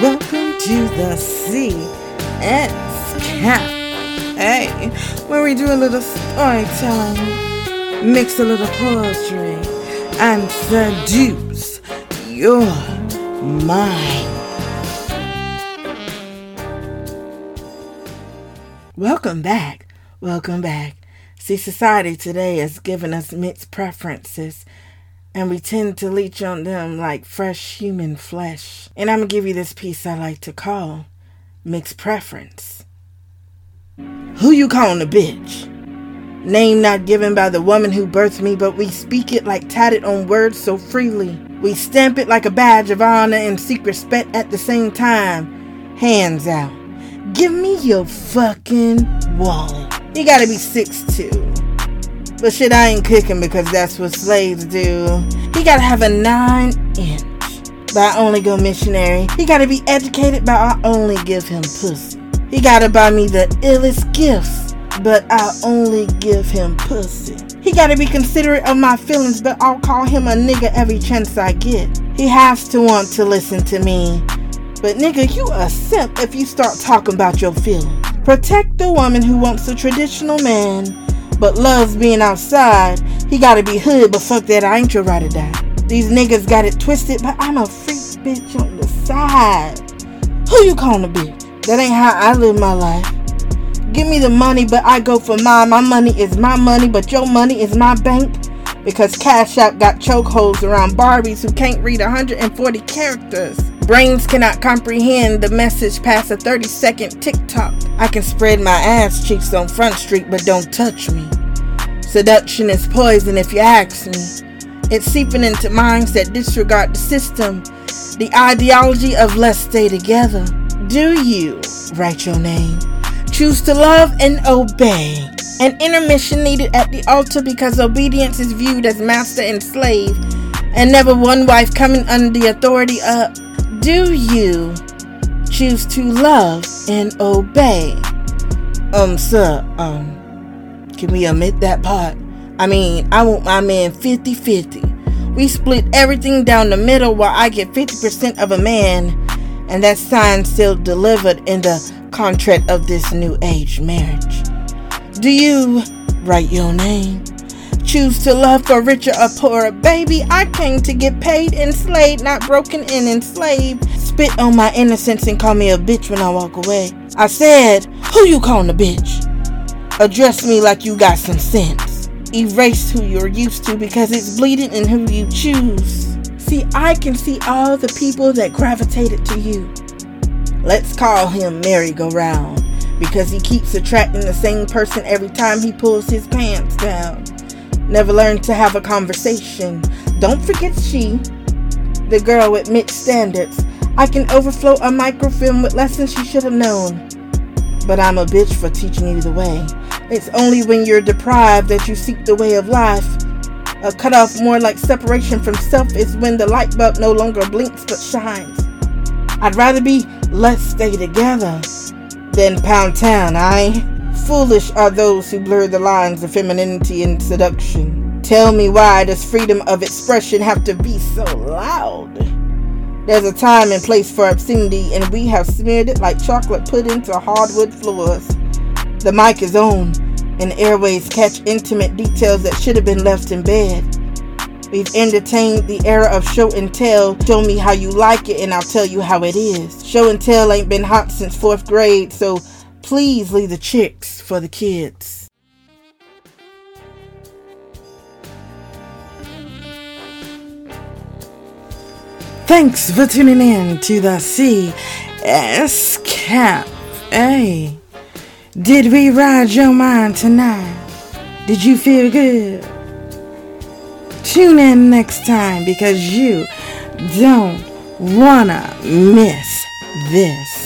Welcome to the CS Camp. Hey, where we do a little storytelling, mix a little poetry, and seduce your mind. Welcome back. Welcome back. See, society today has given us mixed preferences and we tend to leech on them like fresh human flesh. And I'm gonna give you this piece I like to call mixed preference. Who you calling a bitch? Name not given by the woman who birthed me, but we speak it like tatted on words so freely. We stamp it like a badge of honor and seek respect at the same time. Hands out. Give me your fucking wallet. You gotta be six two. But shit, I ain't cooking because that's what slaves do. He gotta have a nine inch. But I only go missionary. He gotta be educated, but I only give him pussy. He gotta buy me the illest gifts, but I only give him pussy. He gotta be considerate of my feelings, but I'll call him a nigga every chance I get. He has to want to listen to me. But nigga, you a simp if you start talking about your feelings. Protect the woman who wants a traditional man but loves being outside. He gotta be hood, but fuck that, I ain't your ride or die. These niggas got it twisted, but I'm a freak bitch on the side. Who you calling a bitch? That ain't how I live my life. Give me the money, but I go for mine. My money is my money, but your money is my bank. Because Cash App got chokeholds around Barbies who can't read 140 characters. Brains cannot comprehend the message past a 30 second TikTok. I can spread my ass cheeks on Front Street, but don't touch me. Seduction is poison if you ask me. It's seeping into minds that disregard the system, the ideology of let's stay together. Do you write your name? Choose to love and obey. An intermission needed at the altar because obedience is viewed as master and slave, and never one wife coming under the authority of do you choose to love and obey? Um, sir, um, can we omit that part? I mean, I want my man 50 50. We split everything down the middle while I get 50% of a man, and that sign still delivered in the contract of this new age marriage. Do you write your name? Choose to love for richer or poorer. Baby, I came to get paid, enslaved, not broken and enslaved. Spit on my innocence and call me a bitch when I walk away. I said, Who you calling a bitch? Address me like you got some sense. Erase who you're used to because it's bleeding in who you choose. See, I can see all the people that gravitated to you. Let's call him merry-go-round because he keeps attracting the same person every time he pulls his pants down never learned to have a conversation. Don't forget she, the girl with mixed standards. I can overflow a microfilm with lessons she should have known. But I'm a bitch for teaching you the way. It's only when you're deprived that you seek the way of life. A cutoff more like separation from self is when the light bulb no longer blinks but shines. I'd rather be let's stay together than pound town, I. Foolish are those who blur the lines of femininity and seduction. Tell me why does freedom of expression have to be so loud? There's a time and place for obscenity, and we have smeared it like chocolate put into hardwood floors. The mic is on, and airways catch intimate details that should have been left in bed. We've entertained the era of show and tell. Show me how you like it, and I'll tell you how it is. Show and tell ain't been hot since fourth grade, so Please leave the chicks for the kids. Thanks for tuning in to the CS Cafe. Did we ride your mind tonight? Did you feel good? Tune in next time because you don't wanna miss this.